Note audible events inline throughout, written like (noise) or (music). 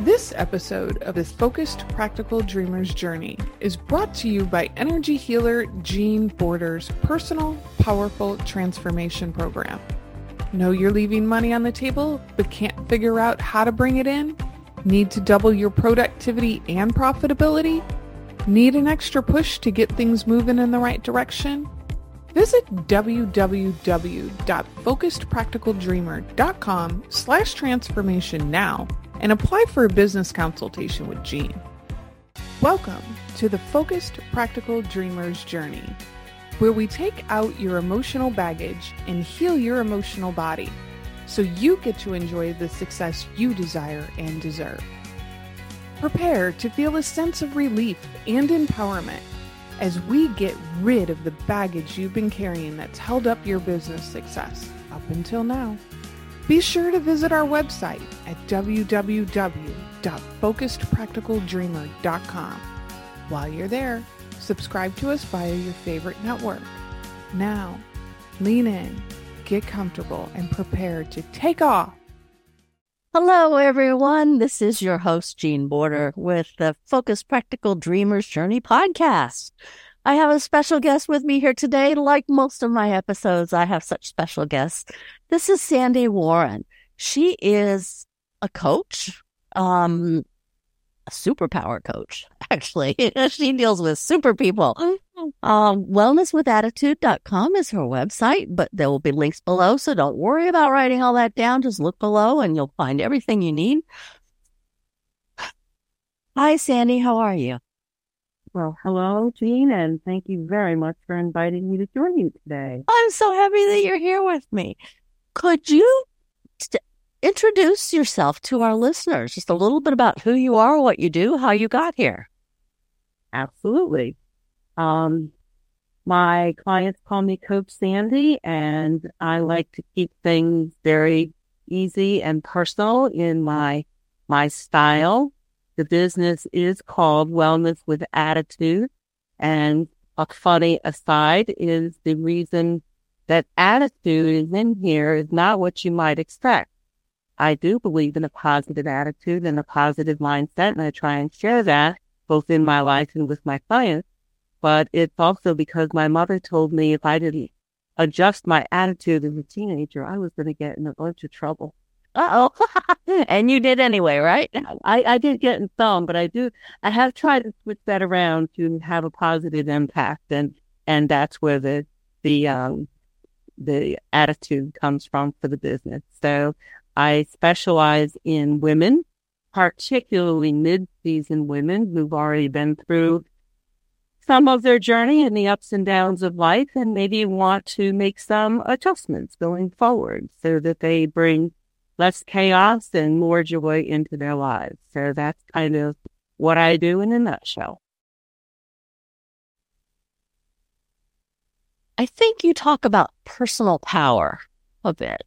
This episode of this Focused Practical Dreamer's Journey is brought to you by energy healer Jean Border's personal, powerful transformation program. Know you're leaving money on the table but can't figure out how to bring it in? Need to double your productivity and profitability? Need an extra push to get things moving in the right direction? Visit www.focusedpracticaldreamer.com slash transformation now and apply for a business consultation with Jean. Welcome to the Focused Practical Dreamer's Journey, where we take out your emotional baggage and heal your emotional body so you get to enjoy the success you desire and deserve. Prepare to feel a sense of relief and empowerment as we get rid of the baggage you've been carrying that's held up your business success up until now. Be sure to visit our website at www.focusedpracticaldreamer.com. While you're there, subscribe to us via your favorite network. Now, lean in, get comfortable, and prepare to take off. Hello, everyone. This is your host, Jean Border, with the Focus Practical Dreamers Journey podcast. I have a special guest with me here today. Like most of my episodes, I have such special guests. This is Sandy Warren. She is a coach, um, a superpower coach, (laughs) actually. (laughs) she deals with super people. Um, wellnesswithattitude.com is her website, but there will be links below. So don't worry about writing all that down. Just look below and you'll find everything you need. Hi, Sandy. How are you? Well, hello, Jean, and thank you very much for inviting me to join you today. I'm so happy that you're here with me. Could you introduce yourself to our listeners? Just a little bit about who you are, what you do, how you got here. Absolutely. Um, my clients call me Coach Sandy, and I like to keep things very easy and personal in my my style. The business is called Wellness with Attitude. And a funny aside is the reason that attitude is in here is not what you might expect. I do believe in a positive attitude and a positive mindset, and I try and share that both in my life and with my clients. But it's also because my mother told me if I didn't adjust my attitude as a teenager, I was going to get in a bunch of trouble oh. (laughs) and you did anyway, right? I, I did get in some, but I do, I have tried to switch that around to have a positive impact. And, and that's where the, the, um, the attitude comes from for the business. So I specialize in women, particularly mid-season women who've already been through some of their journey and the ups and downs of life and maybe want to make some adjustments going forward so that they bring less chaos and more joy into their lives. So that's kind of what I do in a nutshell. I think you talk about personal power a bit.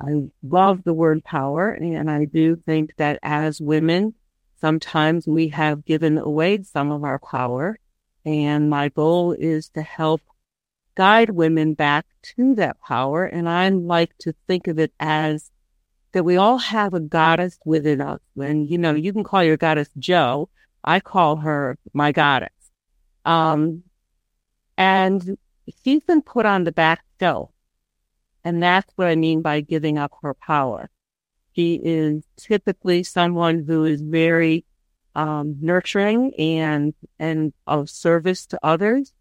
I love the word power, and I do think that as women, sometimes we have given away some of our power. And my goal is to help guide women back to that power. And I like to think of it as that we all have a goddess within us. And, you know, you can call your goddess Joe. I call her my goddess. Um, and she's been put on the back shelf. And that's what I mean by giving up her power. She is typically someone who is very um, nurturing and and of service to others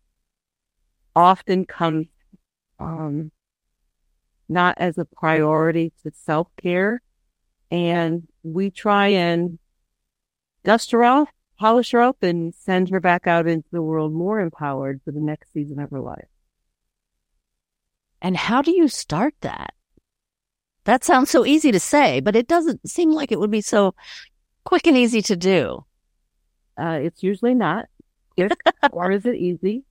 often comes um, not as a priority to self care. And we try and dust her off, polish her up, and send her back out into the world more empowered for the next season of her life. And how do you start that? That sounds so easy to say, but it doesn't seem like it would be so quick and easy to do. Uh, it's usually not. (laughs) or is it easy?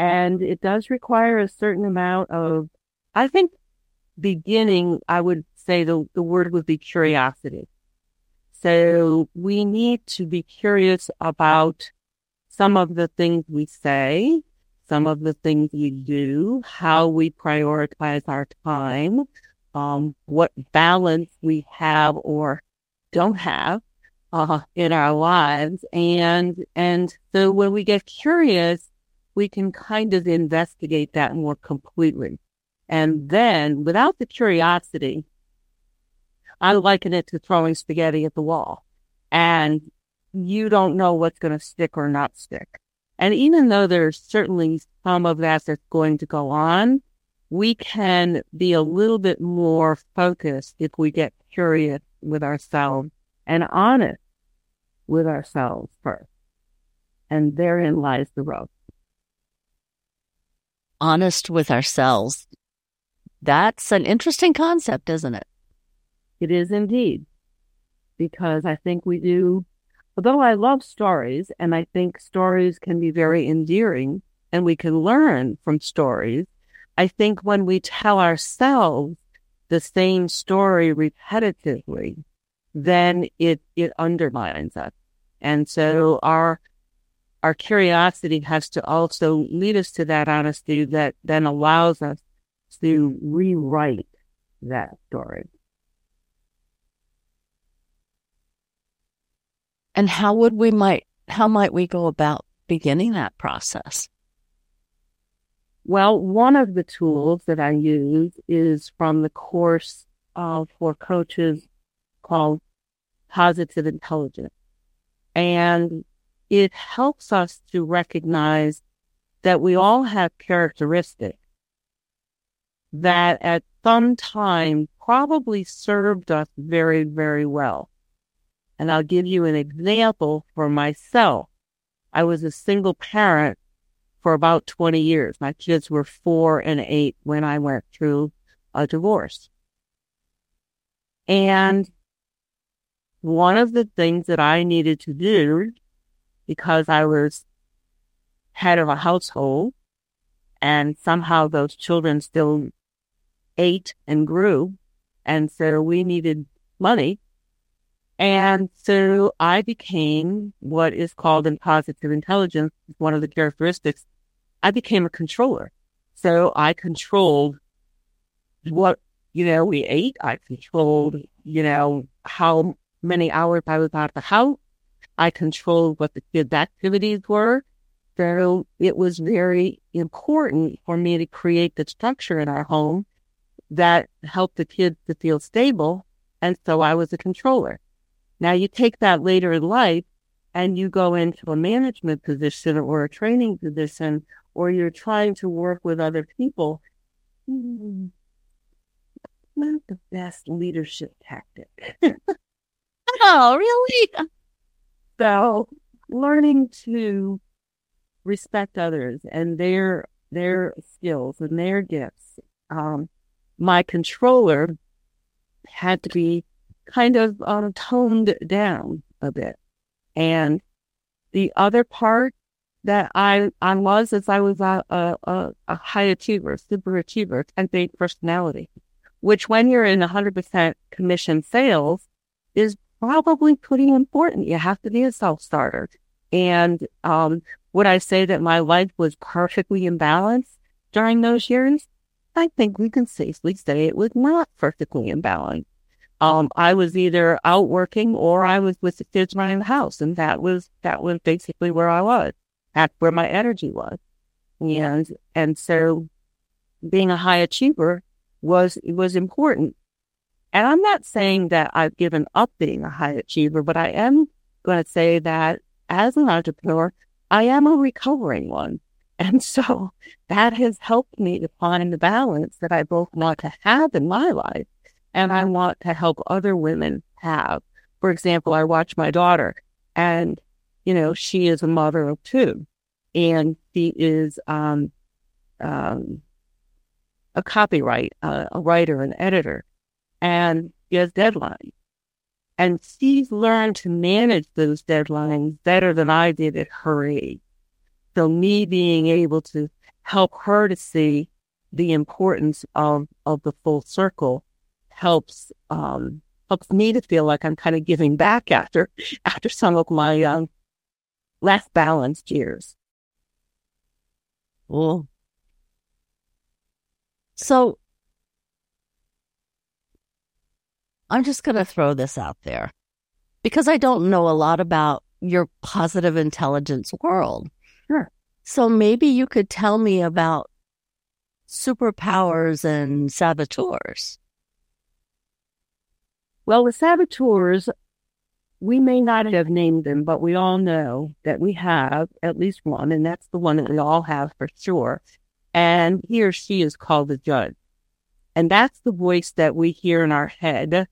And it does require a certain amount of, I think, beginning, I would say the, the word would be curiosity. So we need to be curious about some of the things we say, some of the things we do, how we prioritize our time, um, what balance we have or don't have uh, in our lives. And, and so when we get curious, we can kind of investigate that more completely. And then without the curiosity, I liken it to throwing spaghetti at the wall and you don't know what's going to stick or not stick. And even though there's certainly some of that that's going to go on, we can be a little bit more focused if we get curious with ourselves and honest with ourselves first. And therein lies the rub. Honest with ourselves. That's an interesting concept, isn't it? It is indeed. Because I think we do, although I love stories and I think stories can be very endearing and we can learn from stories, I think when we tell ourselves the same story repetitively, then it, it undermines us. And so our, our curiosity has to also lead us to that honesty that then allows us to rewrite that story. And how would we might, how might we go about beginning that process? Well, one of the tools that I use is from the course uh, for coaches called Positive Intelligence. And it helps us to recognize that we all have characteristics that at some time probably served us very, very well. And I'll give you an example for myself. I was a single parent for about 20 years. My kids were four and eight when I went through a divorce. And one of the things that I needed to do because I was head of a household and somehow those children still ate and grew. And so we needed money. And so I became what is called in positive intelligence, one of the characteristics. I became a controller. So I controlled what, you know, we ate. I controlled, you know, how many hours I was out of the house. I controlled what the kids' activities were. So it was very important for me to create the structure in our home that helped the kids to feel stable. And so I was a controller. Now you take that later in life and you go into a management position or a training position, or you're trying to work with other people. Not the best leadership tactic. (laughs) Oh, really? So learning to respect others and their their skills and their gifts. Um, my controller had to be kind of um, toned down a bit, and the other part that I I was is I was a a, a high achiever, super achiever, type A personality, which when you're in 100% commission sales is probably pretty important. You have to be a self starter. And um, would I say that my life was perfectly imbalanced during those years? I think we can safely say it was not perfectly imbalanced. Um, I was either out working or I was with the kids running the house, and that was that was basically where I was. That's where my energy was, and and so being a high achiever was was important. And I'm not saying that I've given up being a high achiever, but I am going to say that as an entrepreneur, I am a recovering one. And (laughs) so that has helped me to find the balance that I both want to have in my life and I want to help other women have. For example, I watch my daughter and, you know, she is a mother of two and she is, um, um, a copyright, uh, a writer, an editor and he has deadlines. And she's learned to manage those deadlines better than I did at her age. So me being able to help her to see the importance of, of the full circle helps, um, helps me to feel like I'm kind of giving back after, (laughs) after some of my, um, less balanced years. Well, so I'm just going to throw this out there. because I don't know a lot about your positive intelligence world. Sure. So maybe you could tell me about superpowers and saboteurs. Well, the saboteurs, we may not have named them, but we all know that we have at least one, and that's the one that we all have for sure. And he or she is called the judge. And that's the voice that we hear in our head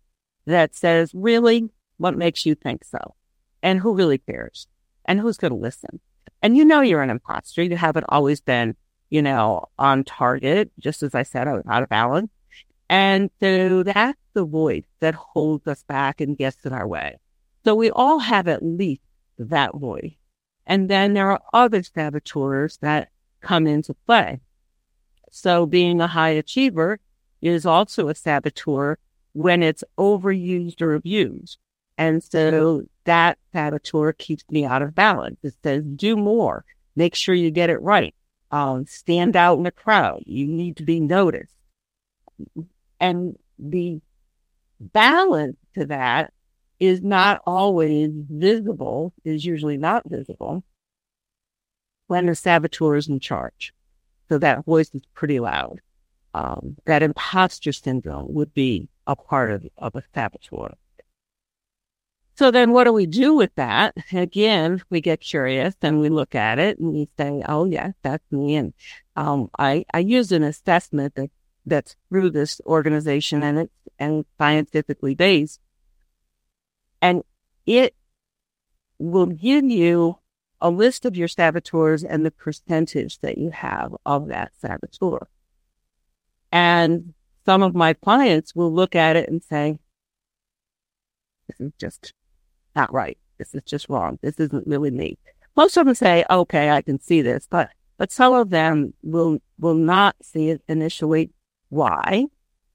that says, really, what makes you think so? And who really cares? And who's going to listen? And you know you're an imposter. You haven't always been, you know, on target. Just as I said, I was out of balance. And so that's the voice that holds us back and gets in our way. So we all have at least that voice. And then there are other saboteurs that come into play. So being a high achiever is also a saboteur when it's overused or abused. And so that saboteur keeps me out of balance. It says, do more, make sure you get it right. Um, stand out in the crowd. You need to be noticed. And the balance to that is not always visible, is usually not visible when the saboteur is in charge. So that voice is pretty loud. Um, that imposter syndrome would be a part of, of a saboteur. So then what do we do with that? Again, we get curious and we look at it and we say, oh, yes, that's me. And um, I, I use an assessment that that's through this organization and it's and scientifically based. And it will give you a list of your saboteurs and the percentage that you have of that saboteur. And some of my clients will look at it and say, this is just not right. This is just wrong. This isn't really me. Most of them say, okay, I can see this, but, but some of them will, will not see it initially why?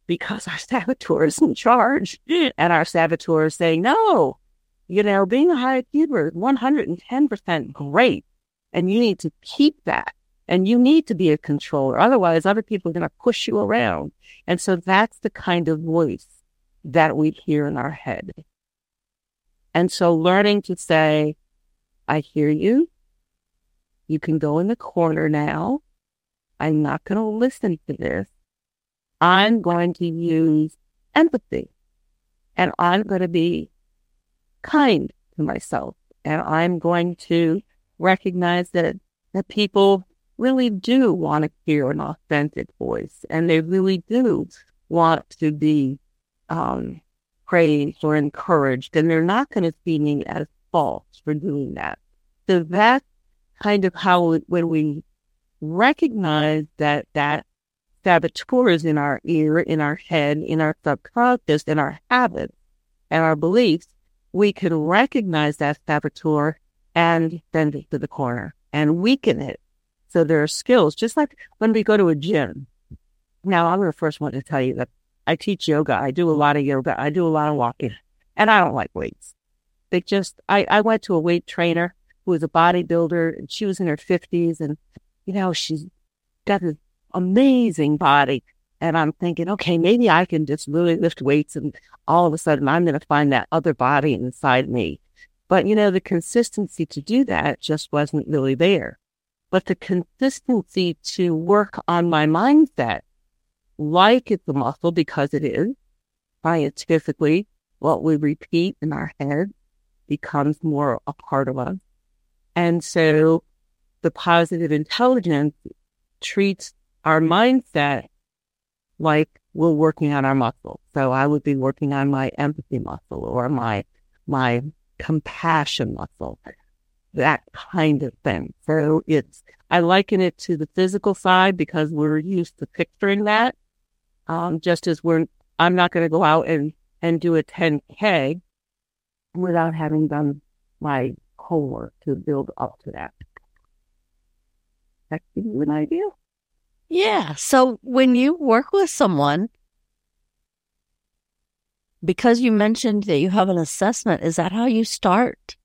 Because our (laughs) saboteur is in charge and our saboteur is saying, no, you know, being a high achiever is 110% great. And you need to keep that. And you need to be a controller. Otherwise, other people are going to push you around. And so that's the kind of voice that we hear in our head. And so learning to say, I hear you. You can go in the corner now. I'm not going to listen to this. I'm going to use empathy and I'm going to be kind to myself and I'm going to recognize that, that people really do want to hear an authentic voice and they really do want to be um, praised or encouraged and they're not going to see me as false for doing that. So that's kind of how when we recognize that that saboteur is in our ear, in our head, in our subconscious, in our habits and our beliefs, we can recognize that saboteur and bend it to the corner and weaken it. So there are skills, just like when we go to a gym. Now, I'm the first one to tell you that I teach yoga. I do a lot of yoga. I do a lot of walking and I don't like weights. They just, I, I went to a weight trainer who was a bodybuilder and she was in her fifties and, you know, she's got this amazing body. And I'm thinking, okay, maybe I can just really lift weights and all of a sudden I'm going to find that other body inside me. But, you know, the consistency to do that just wasn't really there. But the consistency to work on my mindset, like it's a muscle because it is scientifically, what we repeat in our head becomes more a part of us. And so the positive intelligence treats our mindset like we're working on our muscle. So I would be working on my empathy muscle or my, my compassion muscle, that kind of thing. So it's, I liken it to the physical side because we're used to picturing that. Um, just as we're, I'm not going to go out and, and do a 10K without having done my homework to build up to that. That gives you an idea. Yeah. So when you work with someone, because you mentioned that you have an assessment, is that how you start?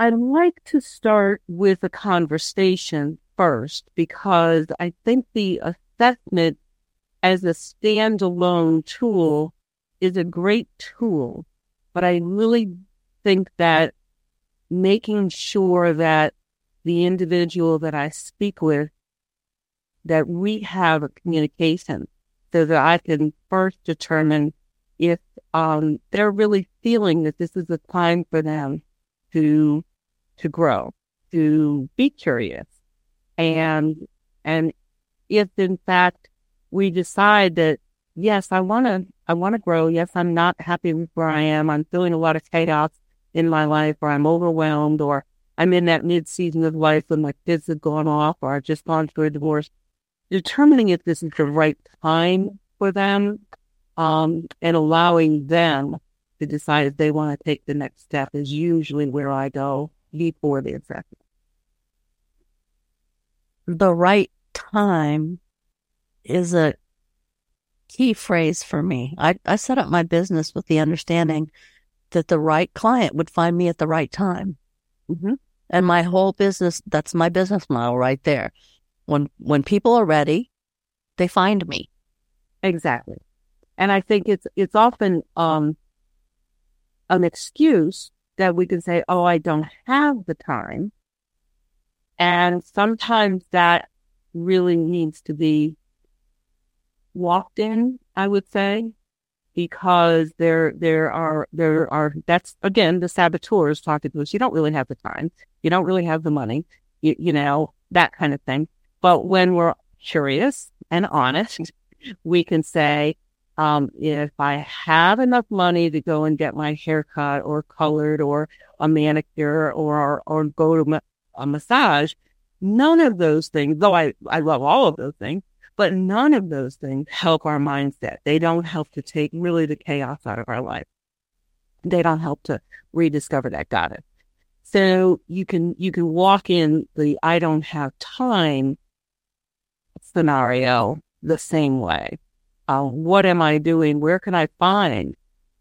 I'd like to start with a conversation first because I think the assessment as a standalone tool is a great tool but I really think that making sure that the individual that I speak with, that we have a communication so that I can first determine if um, they're really feeling that this is a time for them to to grow, to be curious, and and if in fact we decide that yes, I want to I want to grow. Yes, I'm not happy with where I am. I'm feeling a lot of chaos in my life, or I'm overwhelmed, or I'm in that mid season of life when my kids have gone off, or I've just gone through a divorce. Determining if this is the right time for them um, and allowing them to decide if they want to take the next step is usually where I go before the assessment. The right time is a key phrase for me. I, I set up my business with the understanding that the right client would find me at the right time. Mm-hmm. And my whole business, that's my business model right there. When, when people are ready, they find me. Exactly. And I think it's, it's often, um, an excuse that we can say, Oh, I don't have the time. And sometimes that really needs to be walked in, I would say, because there, there are, there are, that's again, the saboteurs talking to us. You don't really have the time. You don't really have the money, you, you know, that kind of thing. But when we're curious and honest, we can say, um, if I have enough money to go and get my hair cut or colored or a manicure or, or go to ma- a massage, none of those things, though I, I love all of those things, but none of those things help our mindset. They don't help to take really the chaos out of our life. They don't help to rediscover that goddess. So you can, you can walk in the I don't have time scenario the same way uh, what am I doing? Where can I find,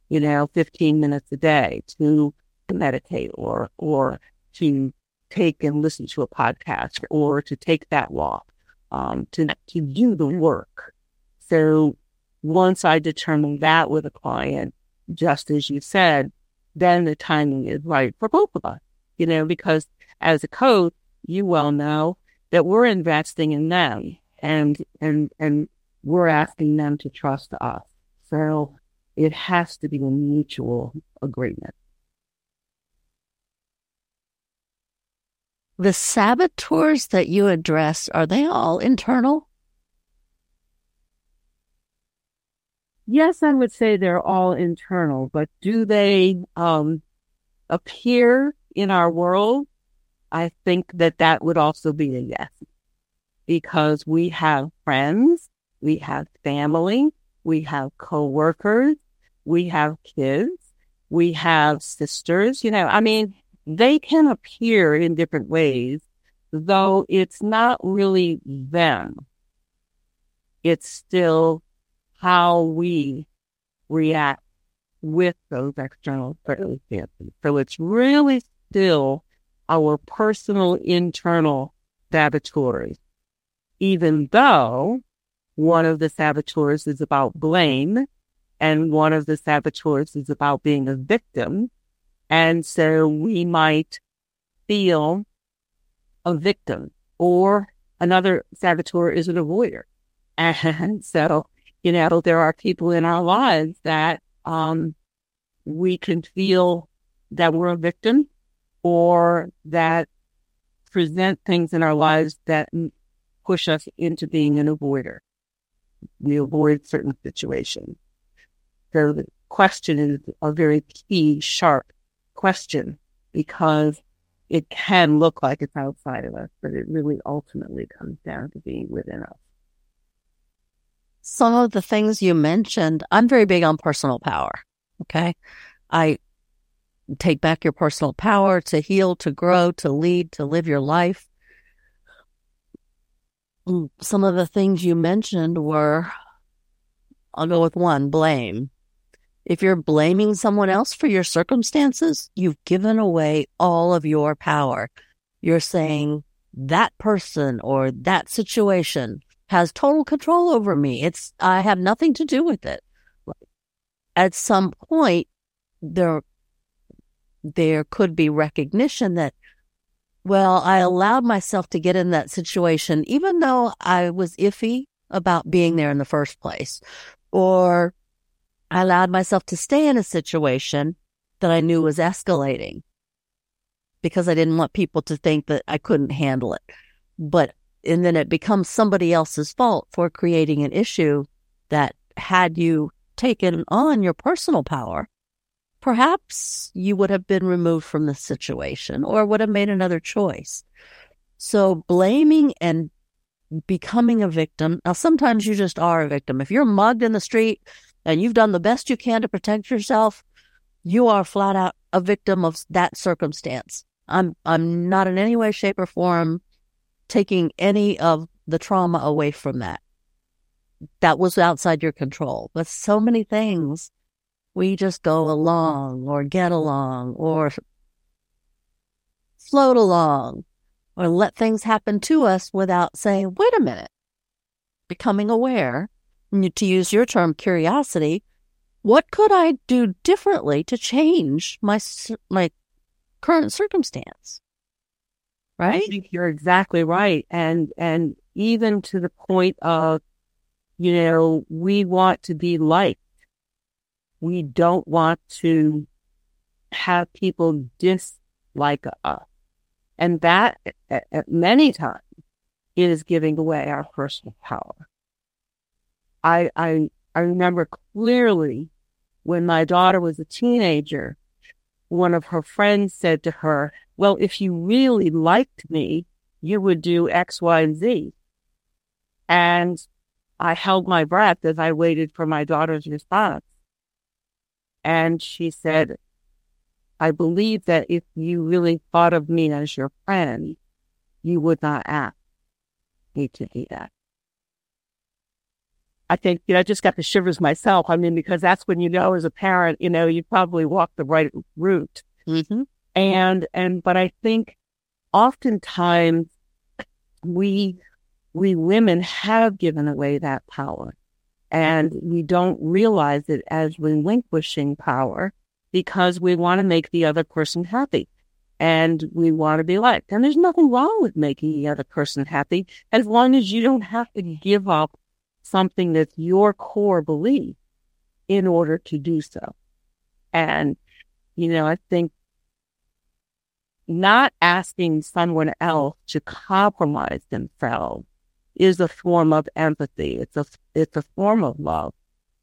you know, 15 minutes a day to meditate or, or to take and listen to a podcast or to take that walk, um, to, to do the work. So once I determine that with a client, just as you said, then the timing is right for both of us, you know, because as a coach, you well know that we're investing in them and, and, and we're asking them to trust us. So it has to be a mutual agreement. The saboteurs that you address, are they all internal? Yes, I would say they're all internal, but do they um, appear in our world? I think that that would also be a yes, because we have friends we have family, we have coworkers, we have kids, we have sisters, you know, I mean, they can appear in different ways, though it's not really them. It's still how we react with those external circumstances. So it's really still our personal internal saboteurs, even though one of the saboteurs is about blame and one of the saboteurs is about being a victim. And so we might feel a victim or another saboteur is an avoider. (laughs) And so, you know, there are people in our lives that, um, we can feel that we're a victim or that present things in our lives that push us into being an avoider we avoid certain situations. So the question is a very key, sharp question because it can look like it's outside of us, but it really ultimately comes down to being within us. Some of the things you mentioned, I'm very big on personal power. Okay. I take back your personal power to heal, to grow, to lead, to live your life. Mm, some of the things you mentioned were I'll go with one blame. If you're blaming someone else for your circumstances, you've given away all of your power. You're saying that person or that situation has total control over me. It's, I have nothing to do with it. At some point, there, there could be recognition that, well, I allowed myself to get in that situation, even though I was iffy about being there in the first place, or I allowed myself to stay in a situation that I knew was escalating because I didn't want people to think that I couldn't handle it. But, and then it becomes somebody else's fault for creating an issue that had you taken on your personal power, perhaps you would have been removed from the situation or would have made another choice. So blaming and becoming a victim. Now, sometimes you just are a victim. If you're mugged in the street and you've done the best you can to protect yourself, you are flat out a victim of that circumstance. I'm I'm not in any way, shape, or form taking any of the trauma away from that. That was outside your control. But so many things we just go along or get along or float along or let things happen to us without saying, wait a minute, becoming aware, to use your term, curiosity, what could I do differently to change my, my current circumstance. Right? I think you're exactly right. And, and even to the point of, you know, we want to be liked. We don't want to have people dislike us. And that at, many times is giving away our personal power. I, I, I remember clearly when my daughter was a teenager, one of her friends said to her, well, if you really liked me, you would do X, Y, and Z. And I held my breath as I waited for my daughter's response. And she said, I believe that if you really thought of me as your friend, you would not ask me to do that. I think, you know, I just got the shivers myself. I mean, because that's when you know as a parent, you know, you probably walked the right route. Mm-hmm. And, and, but I think oftentimes we, we women have given away that power and we don't realize it as relinquishing power because we want to make the other person happy and we want to be liked. And there's nothing wrong with making the other person happy as long as you don't have to give up something that's your core belief in order to do so. And, you know, I think not asking someone else to compromise themselves is a form of empathy. It's a, it's a form of love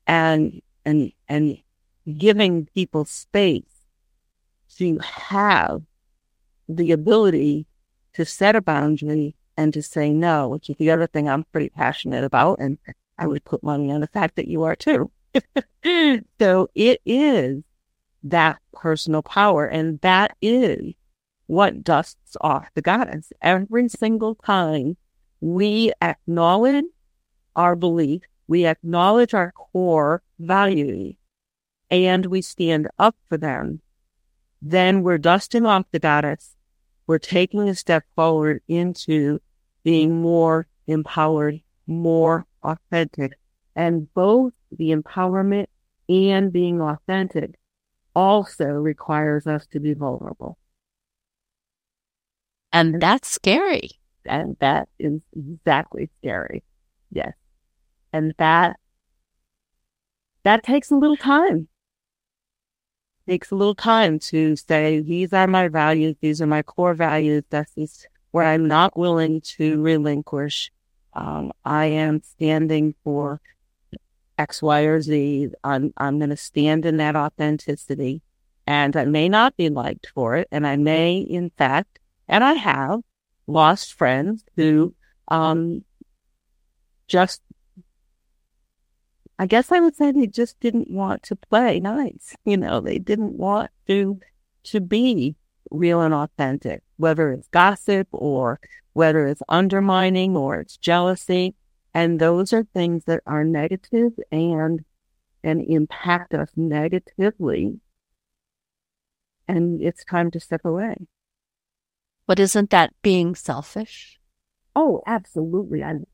and, and, and giving people space to have the ability to set a boundary and to say no, which is the other thing I'm pretty passionate about. And I would put money on the fact that you are too. (laughs) so it is that personal power. And that is what dusts off the goddess. Every single time we acknowledge our belief, we acknowledge our core values, and we stand up for them, then we're dusting off the goddess. We're taking a step forward into being more empowered, more authentic. And both the empowerment and being authentic also requires us to be vulnerable. And that's scary. And that is exactly scary. Yes. And that, that takes a little time. Takes a little time to say, these are my values. These are my core values. This is where I'm not willing to relinquish. Um, I am standing for X, Y, or Z. I'm, I'm going to stand in that authenticity and I may not be liked for it. And I may, in fact, and I have lost friends who, um, just, I guess I would say they just didn't want to play nice. You know, they didn't want to, to be real and authentic, whether it's gossip or whether it's undermining or it's jealousy. And those are things that are negative and and impact us negatively. And it's time to step away. But isn't that being selfish? Oh, absolutely. I'm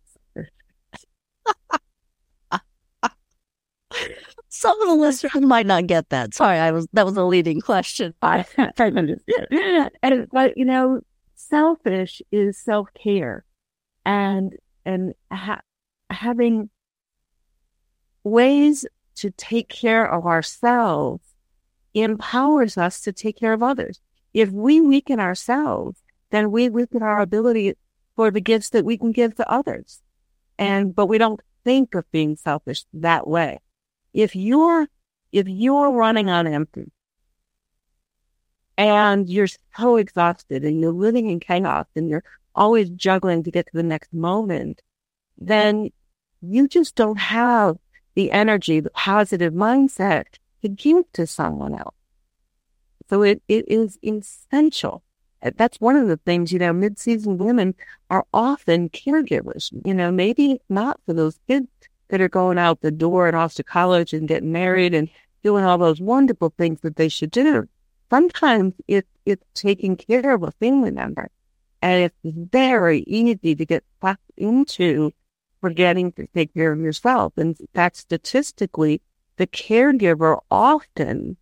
(laughs) some of the listeners might not get that. Sorry, I was that was a leading question. (laughs) I, I understand. (laughs) And but you know, selfish is self care, and and ha- having ways to take care of ourselves empowers us to take care of others. If we weaken ourselves, then we weaken our ability for the gifts that we can give to others. And, but we don't think of being selfish that way. If you're, if you're running on empty and you're so exhausted and you're living in chaos and you're always juggling to get to the next moment, then you just don't have the energy, the positive mindset to give to someone else. So it, it is essential. That's one of the things, you know, mid-season women are often caregivers. You know, maybe not for those kids that are going out the door and off to college and getting married and doing all those wonderful things that they should do. Sometimes it, it's taking care of a family member. And it's very easy to get sucked into forgetting to take care of yourself. And fact, statistically, the caregiver often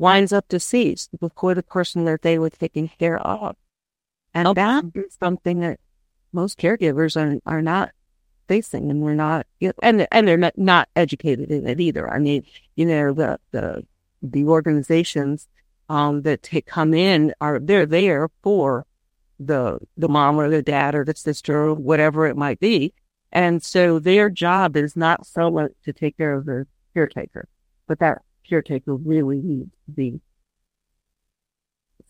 winds up deceased before the person that they were taking care of. And oh. that is something that most caregivers are, are not facing and we're not, and, and they're not, not educated in it either. I mean, you know, the, the, the organizations, um, that take, come in are, they're there for the, the mom or the dad or the sister or whatever it might be. And so their job is not so much to take care of the caretaker, but that caretaker really needs to be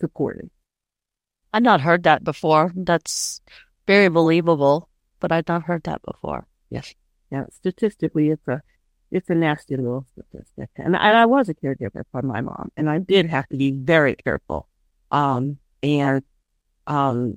supported. I've not heard that before. That's very believable, but I've not heard that before. Yes. Now, Statistically, it's a, it's a nasty little statistic. And I, I was a caregiver for my mom and I did have to be very careful. Um, and, um,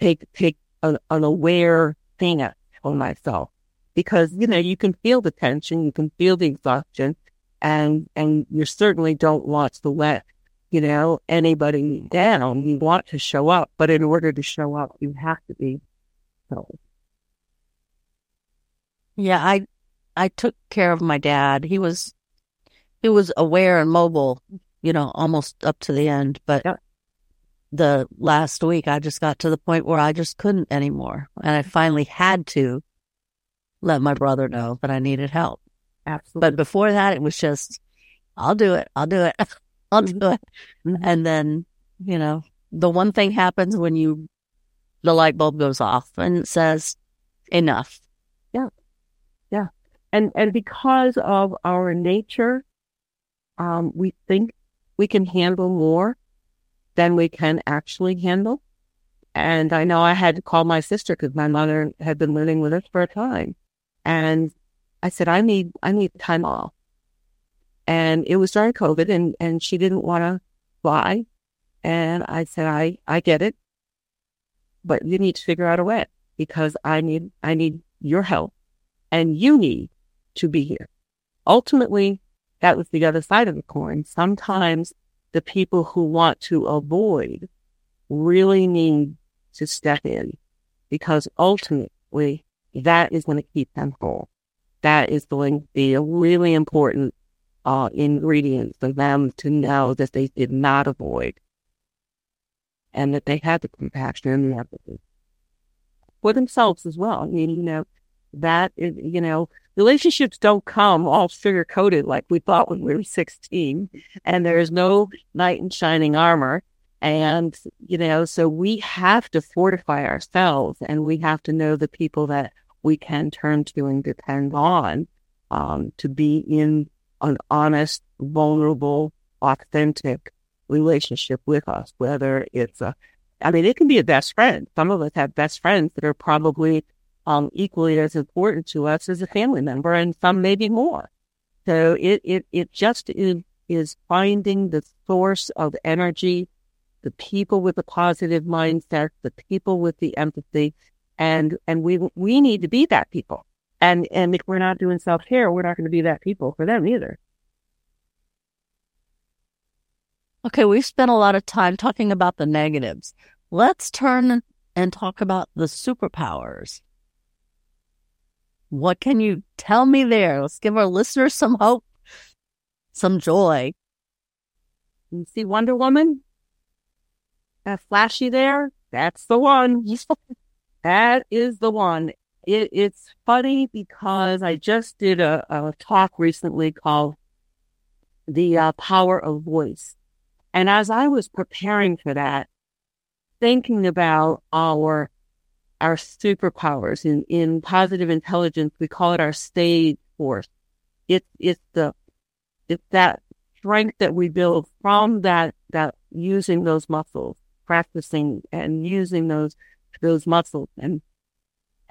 take, take an, an aware stance on myself because, you know, you can feel the tension, you can feel the exhaustion, and, and you certainly don't want to let, you know, anybody down. You want to show up, but in order to show up, you have to be so. Yeah, I, I took care of my dad. He was, he was aware and mobile, you know, almost up to the end, but yep the last week, I just got to the point where I just couldn't anymore. And I finally had to let my brother know that I needed help. Absolutely. But before that, it was just, I'll do it. I'll do it. (laughs) I'll do it. Mm-hmm. And then, you know, the one thing happens when you, the light bulb goes off and it says, enough. Yeah. Yeah. And, and because of our nature, um, we think we can handle more than we can actually handle. And I know I had to call my sister because my mother had been living with us for a time. And I said, I need, I need time off. And it was during COVID and, and she didn't want to fly. And I said, I, I get it, but you need to figure out a way because I need, I need your help and you need to be here. Ultimately, that was the other side of the coin. Sometimes the people who want to avoid really need to step in because ultimately that is going to keep them whole. That is going to be a really important uh, ingredient for them to know that they did not avoid and that they had the compassion and the empathy for themselves as well. I mean, you know, that is, you know, relationships don't come all sugar coated like we thought when we were 16 and there is no knight in shining armor. And, you know, so we have to fortify ourselves and we have to know the people that we can turn to and depend on, um, to be in an honest, vulnerable, authentic relationship with us, whether it's a, I mean, it can be a best friend. Some of us have best friends that are probably um, equally as important to us as a family member, and some maybe more. So it it it just is is finding the source of energy, the people with the positive mindset, the people with the empathy, and and we we need to be that people. And and if we're not doing self care, we're not going to be that people for them either. Okay, we've spent a lot of time talking about the negatives. Let's turn and talk about the superpowers. What can you tell me there? Let's give our listeners some hope some joy. You see Wonder Woman? That flashy there? That's the one. (laughs) that is the one. It, it's funny because I just did a, a talk recently called The uh, Power of Voice. And as I was preparing for that, thinking about our our superpowers in, in positive intelligence, we call it our stage force. It, it's the, it's that strength that we build from that, that using those muscles, practicing and using those, those muscles. And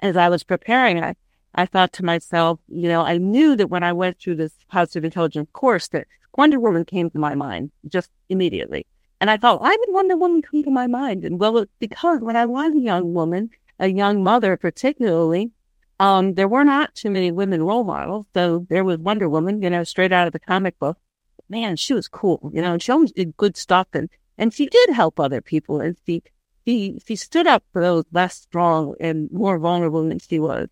as I was preparing, I, I thought to myself, you know, I knew that when I went through this positive intelligence course that Wonder Woman came to my mind just immediately. And I thought, why did Wonder Woman come to my mind? And well, it's because when I was a young woman a young mother, particularly, um, there were not too many women role models. So there was Wonder Woman, you know, straight out of the comic book. Man, she was cool, you know, and she always did good stuff and, and she did help other people and she, she, she stood up for those less strong and more vulnerable than she was.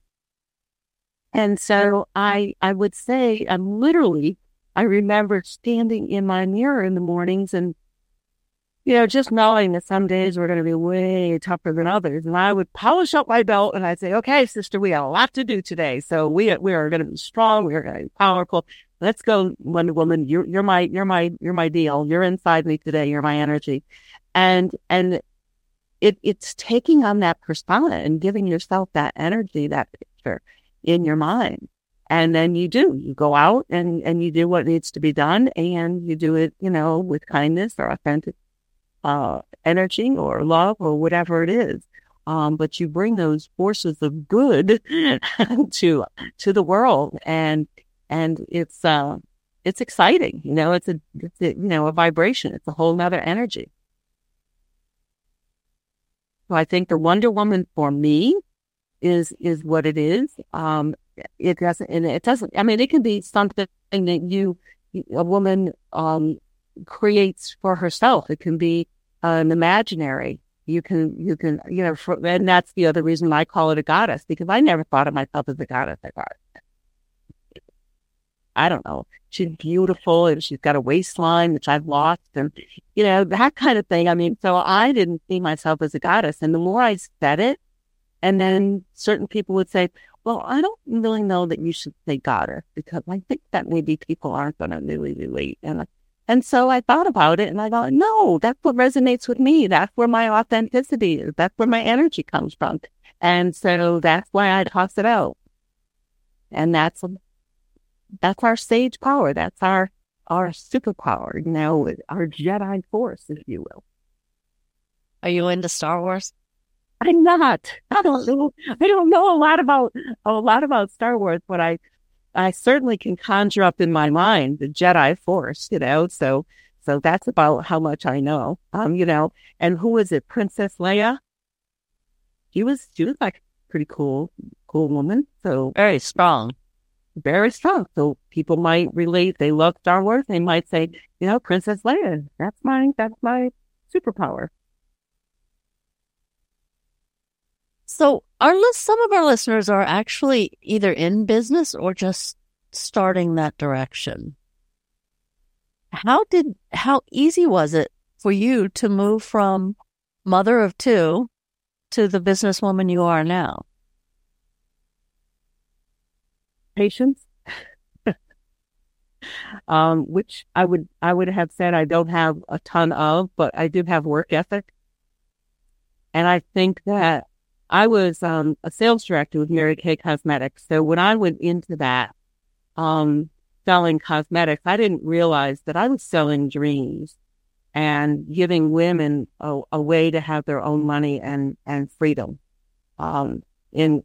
And so I, I would say, I'm literally, I remember standing in my mirror in the mornings and you know, just knowing that some days were going to be way tougher than others. And I would polish up my belt and I'd say, okay, sister, we got a lot to do today. So we, we are going to be strong. We are going to be powerful. Let's go, Wonder Woman. You're, you're my, you're my, you're my deal. You're inside me today. You're my energy. And, and it, it's taking on that persona and giving yourself that energy, that picture in your mind. And then you do, you go out and, and you do what needs to be done and you do it, you know, with kindness or authentic uh, energy or love or whatever it is. Um, but you bring those forces of good (laughs) to to the world, and and it's uh, it's exciting. You know, it's a it's a, you know a vibration. It's a whole nother energy. So I think the Wonder Woman for me is is what it is. Um, it doesn't, and it doesn't. I mean, it can be something that you a woman um creates for herself. It can be an imaginary. You can, you can, you know, for, and that's the other reason I call it a goddess because I never thought of myself as a goddess. I thought, I don't know, she's beautiful and she's got a waistline which I've lost, and you know that kind of thing. I mean, so I didn't see myself as a goddess, and the more I said it, and then certain people would say, well, I don't really know that you should say goddess because I think that maybe people aren't going to really relate. And and so I thought about it and I thought, no, that's what resonates with me. That's where my authenticity is. That's where my energy comes from. And so that's why I toss it out. And that's, that's our sage power. That's our, our superpower, you know, our Jedi force, if you will. Are you into Star Wars? I'm not. (laughs) I don't know. I don't know a lot about a lot about Star Wars, but I I certainly can conjure up in my mind the Jedi Force, you know. So, so that's about how much I know. Um, you know, and who was it? Princess Leia. She was, she was like pretty cool, cool woman. So very strong, very strong. So people might relate. They love Star Wars. They might say, you know, Princess Leia. That's my, that's my superpower. So our list, some of our listeners are actually either in business or just starting that direction. How did, how easy was it for you to move from mother of two to the businesswoman you are now? Patience. um, which I would I would have said I don't have a ton of, but I do have work ethic. And I think that I was um, a sales director with Mary Kay Cosmetics. So when I went into that, um, selling cosmetics, I didn't realize that I was selling dreams and giving women a, a way to have their own money and, and freedom. Um, and,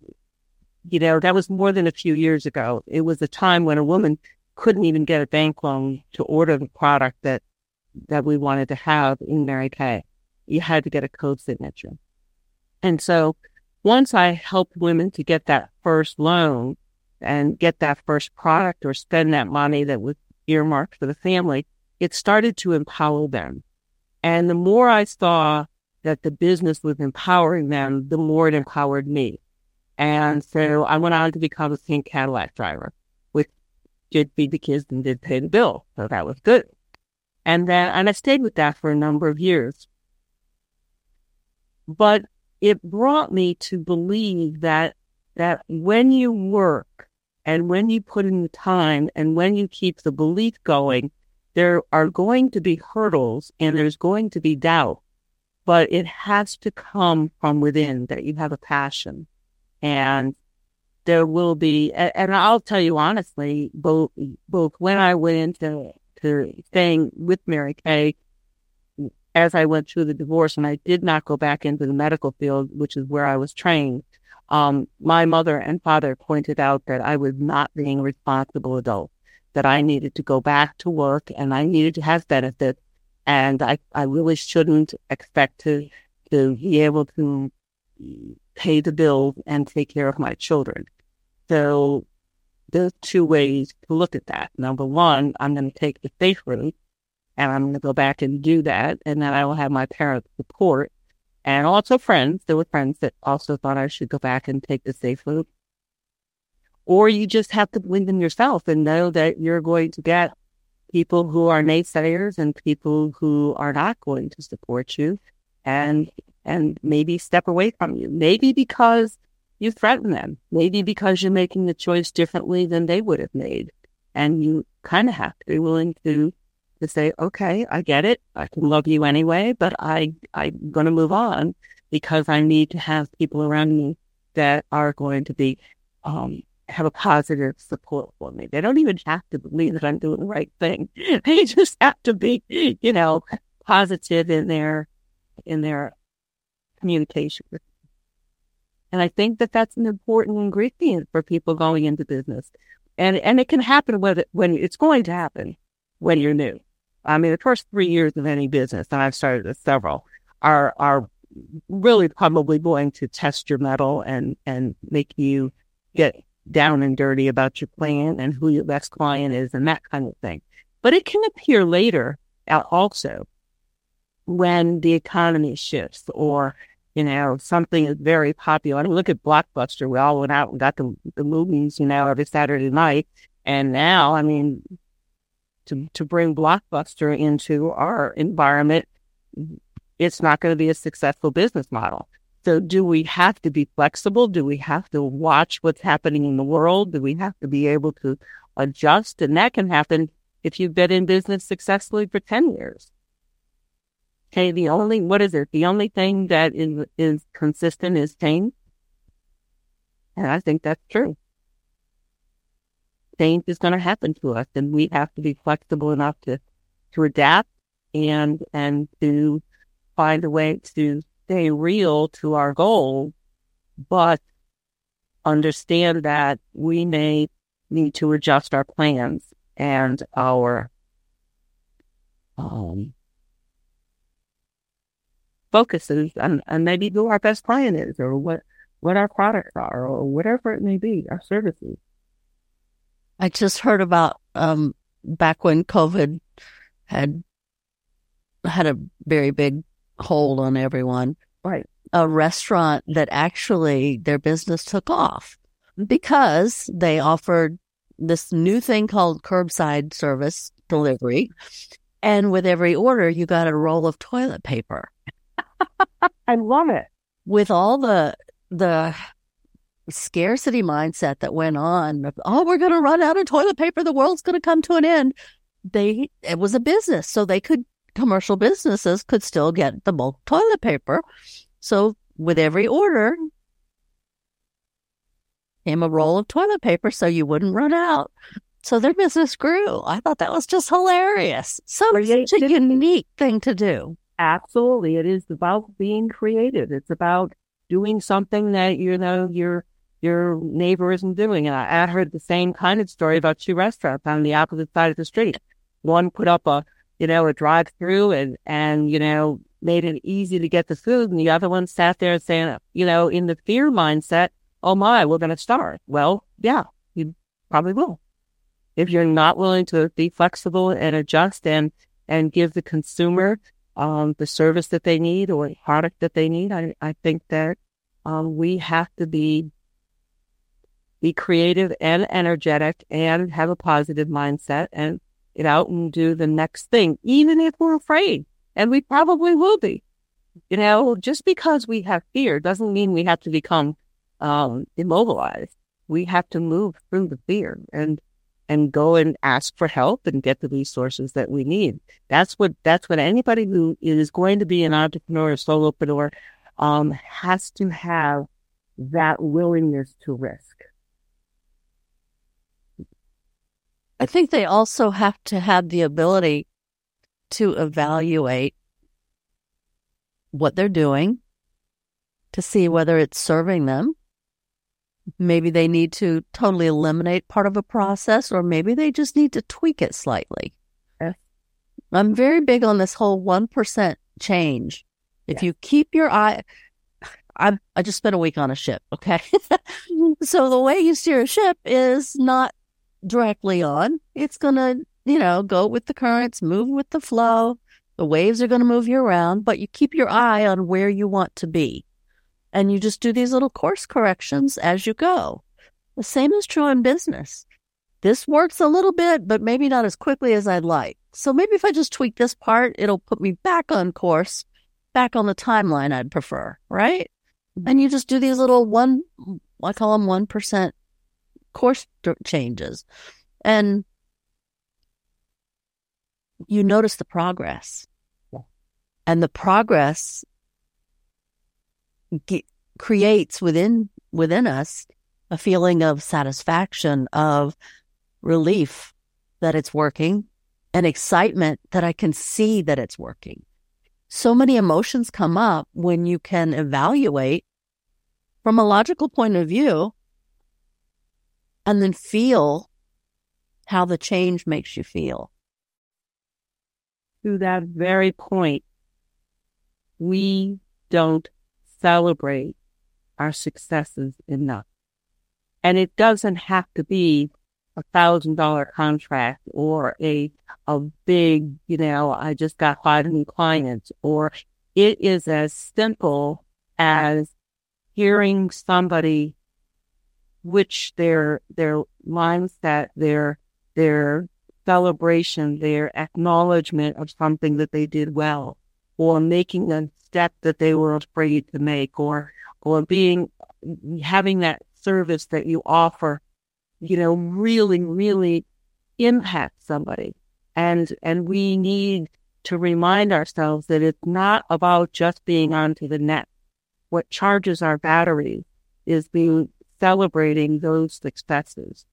you know, that was more than a few years ago. It was a time when a woman couldn't even get a bank loan to order the product that, that we wanted to have in Mary Kay. You had to get a co-signature. And so once I helped women to get that first loan and get that first product or spend that money that was earmarked for the family, it started to empower them. And the more I saw that the business was empowering them, the more it empowered me. And so I went on to become a pink Cadillac driver, which did feed the kids and did pay the bill. So that was good. And then, and I stayed with that for a number of years. But it brought me to believe that, that when you work and when you put in the time and when you keep the belief going, there are going to be hurdles and there's going to be doubt, but it has to come from within that you have a passion and there will be, and I'll tell you honestly, both, both when I went into to staying with Mary Kay, as I went through the divorce and I did not go back into the medical field, which is where I was trained, um, my mother and father pointed out that I was not being a responsible adult, that I needed to go back to work and I needed to have benefits. And I, I really shouldn't expect to, to be able to pay the bills and take care of my children. So there's two ways to look at that. Number one, I'm going to take the safe route and I'm going to go back and do that. And then I will have my parents' support and also friends. There were friends that also thought I should go back and take the safe route. Or you just have to win them yourself and know that you're going to get people who are naysayers and people who are not going to support you and and maybe step away from you. Maybe because you threaten them. Maybe because you're making the choice differently than they would have made. And you kind of have to be willing to to say, okay, I get it. I can love you anyway, but I, I'm going to move on because I need to have people around me that are going to be, um, have a positive support for me. They don't even have to believe that I'm doing the right thing. (laughs) They just have to be, you know, positive in their, in their communication. And I think that that's an important ingredient for people going into business. And, and it can happen when, when it's going to happen when you're new. I mean, the first three years of any business, and I've started several, are are really probably going to test your mettle and and make you get down and dirty about your plan and who your best client is and that kind of thing. But it can appear later uh, also when the economy shifts or you know, something is very popular. I mean, look at Blockbuster. We all went out and got the, the movies, you know, every Saturday night. And now, I mean, to, to bring Blockbuster into our environment, it's not going to be a successful business model. So do we have to be flexible? Do we have to watch what's happening in the world? Do we have to be able to adjust? And that can happen if you've been in business successfully for 10 years. Okay. The only, what is it? The only thing that is, is consistent is change. And I think that's true change is going to happen to us and we have to be flexible enough to, to adapt and, and to find a way to stay real to our goal, but understand that we may need to adjust our plans and our, um, focuses and, and maybe who our best client is or what, what our products are or whatever it may be, our services. I just heard about um, back when COVID had had a very big hold on everyone. Right. A restaurant that actually their business took off because they offered this new thing called curbside service delivery. And with every order, you got a roll of toilet paper. (laughs) I love it. With all the the scarcity mindset that went on. Oh, we're going to run out of toilet paper. The world's going to come to an end. They, it was a business. So they could, commercial businesses could still get the bulk toilet paper. So with every order came a roll of toilet paper so you wouldn't run out. So their business grew. I thought that was just hilarious. Some, such a unique thing to do. Absolutely. It is about being creative. It's about doing something that, you know, you're your neighbor isn't doing. And I, I heard the same kind of story about two restaurants on the opposite side of the street. One put up a, you know, a drive through and, and, you know, made it easy to get the food. And the other one sat there saying, you know, in the fear mindset, oh my, we're going to starve. Well, yeah, you probably will. If you're not willing to be flexible and adjust and, and give the consumer, um, the service that they need or product that they need, I, I think that, um, we have to be be creative and energetic and have a positive mindset and get out and do the next thing, even if we're afraid. And we probably will be. You know, just because we have fear doesn't mean we have to become um, immobilized. We have to move through the fear and and go and ask for help and get the resources that we need. That's what that's what anybody who is going to be an entrepreneur or solopreneur um, has to have that willingness to risk. I think they also have to have the ability to evaluate what they're doing to see whether it's serving them. Maybe they need to totally eliminate part of a process, or maybe they just need to tweak it slightly. Yes. I'm very big on this whole 1% change. If yes. you keep your eye, I I just spent a week on a ship. Okay, (laughs) so the way you steer a ship is not directly on. It's gonna, you know, go with the currents, move with the flow. The waves are gonna move you around, but you keep your eye on where you want to be, and you just do these little course corrections as you go. The same is true in business. This works a little bit, but maybe not as quickly as I'd like. So maybe if I just tweak this part, it'll put me back on course, back on the timeline I'd prefer, right? Mm-hmm. And you just do these little one, I call them 1% course changes. And you notice the progress. And the progress creates within within us a feeling of satisfaction, of relief that it's working, and excitement that I can see that it's working so many emotions come up when you can evaluate from a logical point of view and then feel how the change makes you feel. To that very point, we don't celebrate our successes enough. And it doesn't have to be a thousand dollar contract or a a big, you know, I just got five new clients, or it is as simple as hearing somebody which their their mindset, their their celebration, their acknowledgement of something that they did well, or making a step that they were afraid to make, or or being having that service that you offer you know, really, really impact somebody. And, and we need to remind ourselves that it's not about just being onto the net. What charges our battery is being celebrating those successes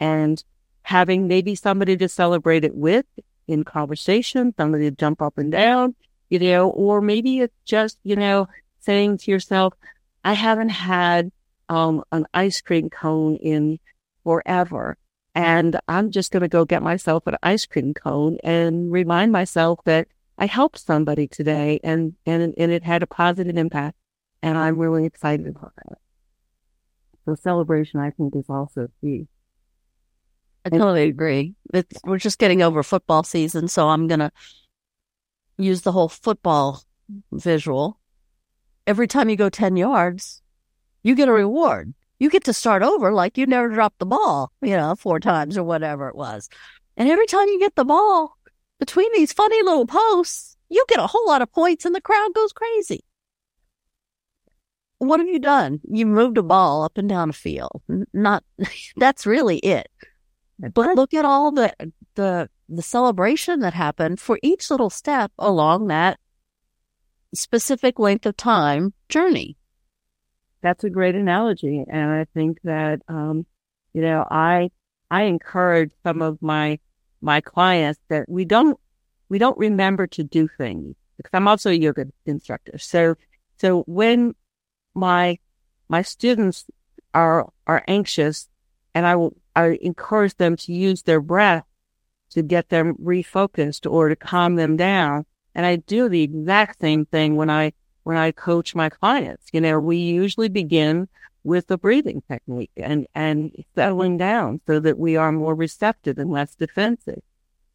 and having maybe somebody to celebrate it with in conversation, somebody to jump up and down, you know, or maybe it's just, you know, saying to yourself, I haven't had um, an ice cream cone in forever. And I'm just going to go get myself an ice cream cone and remind myself that I helped somebody today and, and, and it had a positive impact. And I'm really excited about that. So celebration, I think, is also key. I totally agree. It's, we're just getting over football season, so I'm going to use the whole football visual. Every time you go 10 yards, you get a reward you get to start over like you never dropped the ball, you know, four times or whatever it was. And every time you get the ball between these funny little posts, you get a whole lot of points and the crowd goes crazy. What have you done? You moved a ball up and down a field. Not (laughs) that's really it. But look at all the the the celebration that happened for each little step along that specific length of time journey that's a great analogy. And I think that, um, you know, I, I encourage some of my, my clients that we don't, we don't remember to do things because I'm also a yoga instructor. So, so when my, my students are, are anxious and I will, I encourage them to use their breath to get them refocused or to calm them down. And I do the exact same thing when I when I coach my clients. You know, we usually begin with the breathing technique and, and settling down so that we are more receptive and less defensive.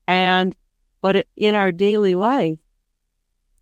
And, but in our daily life,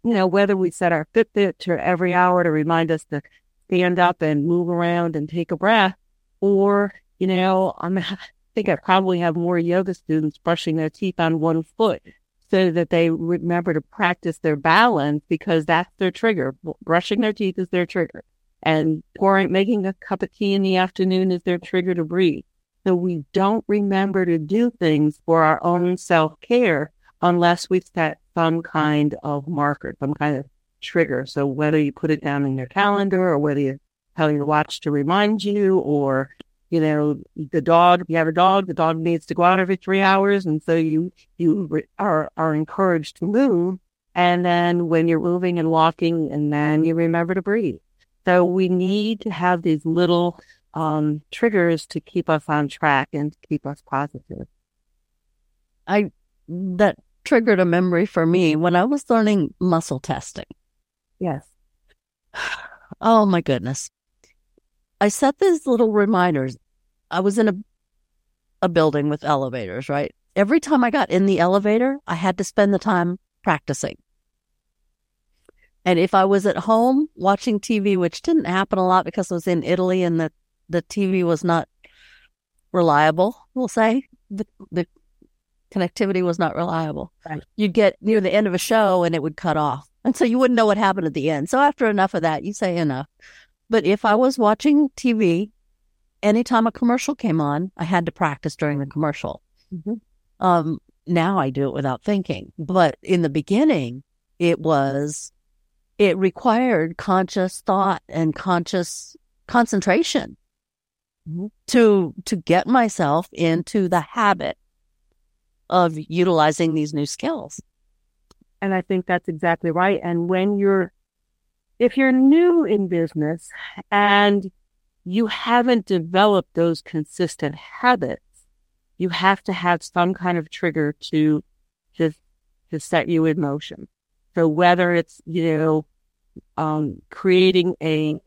you know, whether we set our Fitbit to every hour to remind us to stand up and move around and take a breath, or you know, I'm, (laughs) think I probably have more yoga students brushing their teeth on one foot so that they remember to practice their balance because that's their trigger. Brushing their teeth is their trigger. And pouring, making a cup of tea in the afternoon is their trigger to breathe. So we don't remember to do things for our own self care unless we set some kind of marker, some kind of trigger. So whether you put it down in your calendar or whether you tell your watch to remind you or you know, the dog, if you have a dog, the dog needs to go out every three hours. And so you, you are, are encouraged to move. And then when you're moving and walking and then you remember to breathe. So we need to have these little, um, triggers to keep us on track and keep us positive. I, that triggered a memory for me when I was learning muscle testing. Yes. (sighs) Oh my goodness. I set these little reminders. I was in a a building with elevators, right? Every time I got in the elevator, I had to spend the time practicing. And if I was at home watching TV, which didn't happen a lot because I was in Italy and the, the TV was not reliable, we'll say, the, the connectivity was not reliable. Right. You'd get near the end of a show and it would cut off. And so you wouldn't know what happened at the end. So after enough of that, you say enough. But if I was watching TV, anytime a commercial came on, I had to practice during the commercial. Mm-hmm. Um, now I do it without thinking. But in the beginning, it was, it required conscious thought and conscious concentration mm-hmm. to, to get myself into the habit of utilizing these new skills. And I think that's exactly right. And when you're if you're new in business and you haven't developed those consistent habits, you have to have some kind of trigger to just to set you in motion. So whether it's, you know, um, creating a,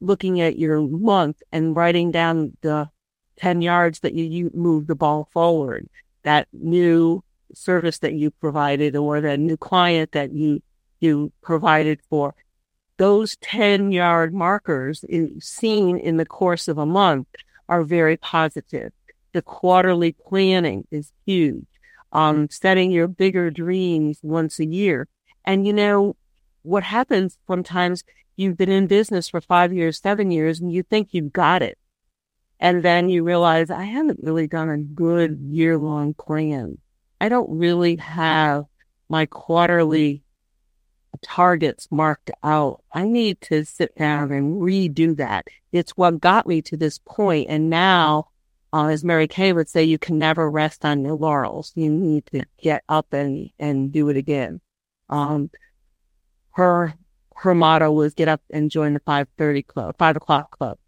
looking at your month and writing down the 10 yards that you, you move the ball forward, that new service that you provided or that new client that you, you provided for those 10 yard markers in, seen in the course of a month are very positive. The quarterly planning is huge. Um, setting your bigger dreams once a year. And you know, what happens sometimes you've been in business for five years, seven years, and you think you've got it. And then you realize I haven't really done a good year long plan. I don't really have my quarterly targets marked out. I need to sit down and redo that. It's what got me to this point. And now, uh, as Mary Kay would say, you can never rest on your laurels. You need to get up and, and do it again. Um, her, her motto was get up and join the 530 club, five o'clock club.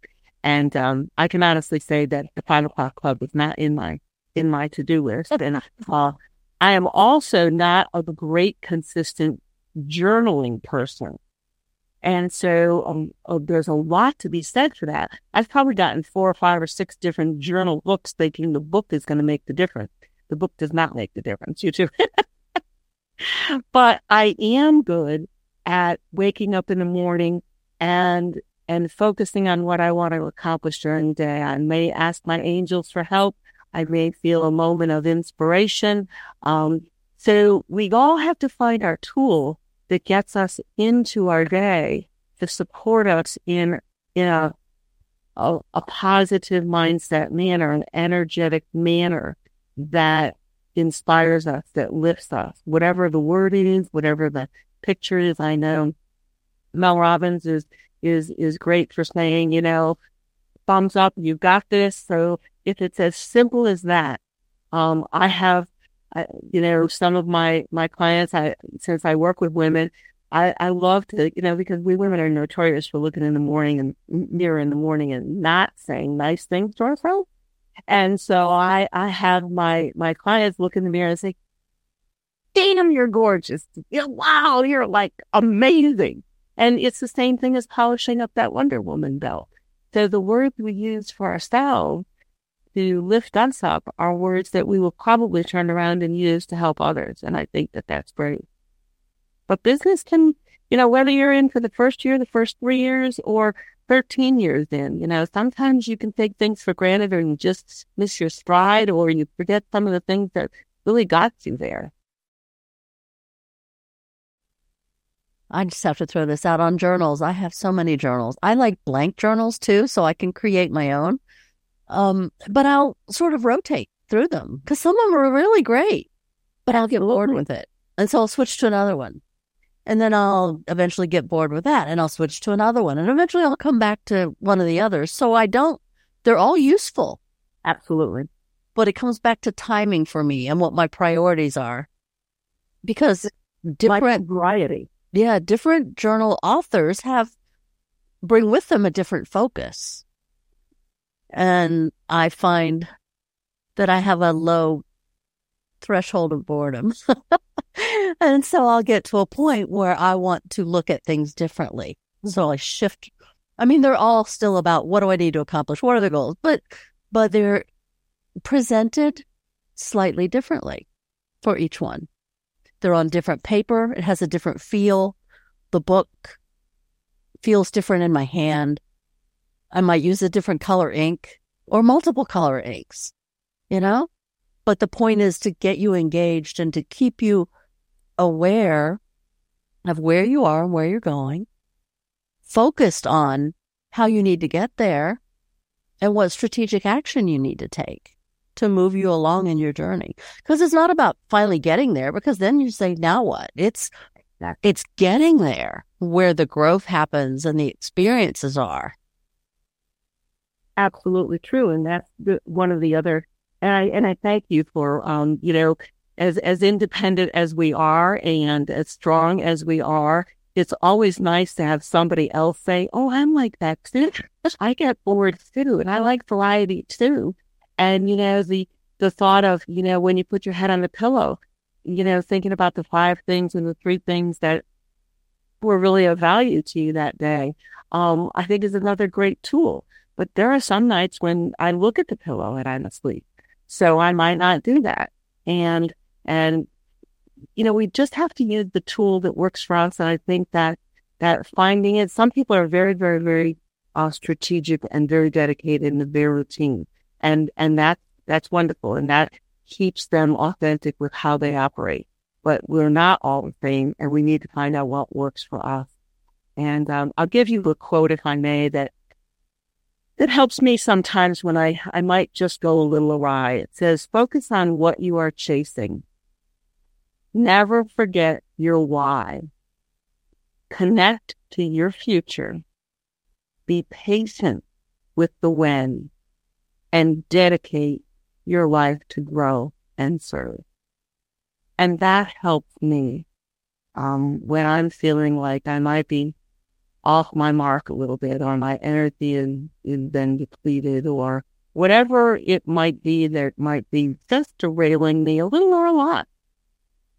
And, um, I can honestly say that the five o'clock club was not in my, in my to-do list. And, uh, I am also not a great consistent journaling person. And so um, uh, there's a lot to be said for that. I've probably gotten four or five or six different journal books thinking the book is going to make the difference. The book does not make the difference, you too. (laughs) but I am good at waking up in the morning and and focusing on what I want to accomplish during the day. I may ask my angels for help. I may feel a moment of inspiration. Um, so we all have to find our tool that gets us into our day to support us in, in a, a, a positive mindset manner, an energetic manner that inspires us, that lifts us, whatever the word is, whatever the picture is. I know Mel Robbins is, is, is great for saying, you know, thumbs up, you've got this. So if it's as simple as that, um, I have You know, some of my, my clients, I, since I work with women, I, I love to, you know, because we women are notorious for looking in the morning and mirror in the morning and not saying nice things to ourselves. And so I, I have my, my clients look in the mirror and say, damn, you're gorgeous. You know, wow, you're like amazing. And it's the same thing as polishing up that Wonder Woman belt. So the words we use for ourselves to lift us up are words that we will probably turn around and use to help others. And I think that that's great. But business can, you know, whether you're in for the first year, the first three years, or 13 years in. You know, sometimes you can take things for granted or you just miss your stride or you forget some of the things that really got you there. I just have to throw this out on journals. I have so many journals. I like blank journals too, so I can create my own. Um, but I'll sort of rotate through them because some of them are really great, but I'll get bored with it. And so I'll switch to another one. And then I'll eventually get bored with that and I'll switch to another one. And eventually I'll come back to one of the others. So I don't, they're all useful. Absolutely. But it comes back to timing for me and what my priorities are. Because different variety. Yeah, different journal authors have bring with them a different focus. And I find that I have a low threshold of boredom. (laughs) and so I'll get to a point where I want to look at things differently. So I shift. I mean, they're all still about what do I need to accomplish? What are the goals? But, but they're presented slightly differently for each one. They're on different paper. It has a different feel. The book feels different in my hand. I might use a different color ink or multiple color inks, you know? But the point is to get you engaged and to keep you aware of where you are and where you're going, focused on how you need to get there and what strategic action you need to take to move you along in your journey. Because it's not about finally getting there, because then you say, now what? It's it's getting there where the growth happens and the experiences are. Absolutely true, and that's the, one of the other. And I and I thank you for um, you know, as as independent as we are and as strong as we are, it's always nice to have somebody else say, "Oh, I'm like that too. (laughs) I get bored too, and I like variety too." And, you know, the, the thought of, you know, when you put your head on the pillow, you know, thinking about the five things and the three things that were really of value to you that day, um, I think is another great tool. But there are some nights when I look at the pillow and I'm asleep. So I might not do that. And, and, you know, we just have to use the tool that works for us. And I think that, that finding it, some people are very, very, very uh, strategic and very dedicated in their routine and and that that's wonderful, and that keeps them authentic with how they operate. But we're not all the same, and we need to find out what works for us. And um, I'll give you a quote, if I may, that that helps me sometimes when I I might just go a little awry. It says, "Focus on what you are chasing. Never forget your why. Connect to your future. Be patient with the when." and dedicate your life to grow and serve. And that helps me um, when I'm feeling like I might be off my mark a little bit or my energy is, then depleted or whatever it might be that might be just derailing me a little or a lot.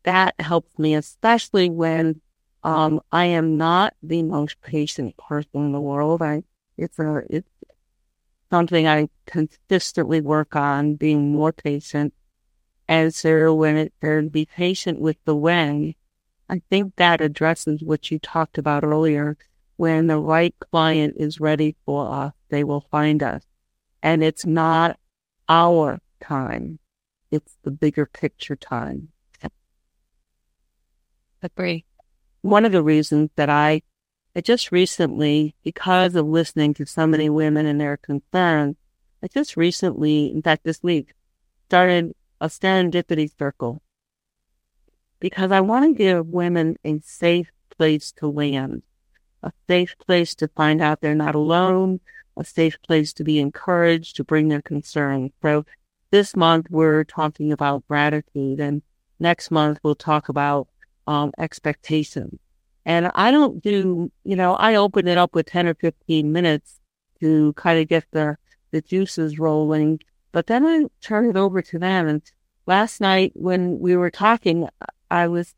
That helps me, especially when um, I am not the most patient person in the world. I it's a it's something I consistently work on, being more patient. And so when it said be patient with the when, I think that addresses what you talked about earlier. When the right client is ready for us, they will find us. And it's not our time. It's the bigger picture time. Agree. One of the reasons that I I just recently, because of listening to so many women and their concerns, I just recently, in fact, this week, started a serendipity circle because I want to give women a safe place to land, a safe place to find out they're not alone, a safe place to be encouraged to bring their concerns. So this month we're talking about gratitude and next month we'll talk about um, expectations. And I don't do, you know, I open it up with 10 or 15 minutes to kind of get the, the juices rolling, but then I turn it over to them. And last night when we were talking, I was,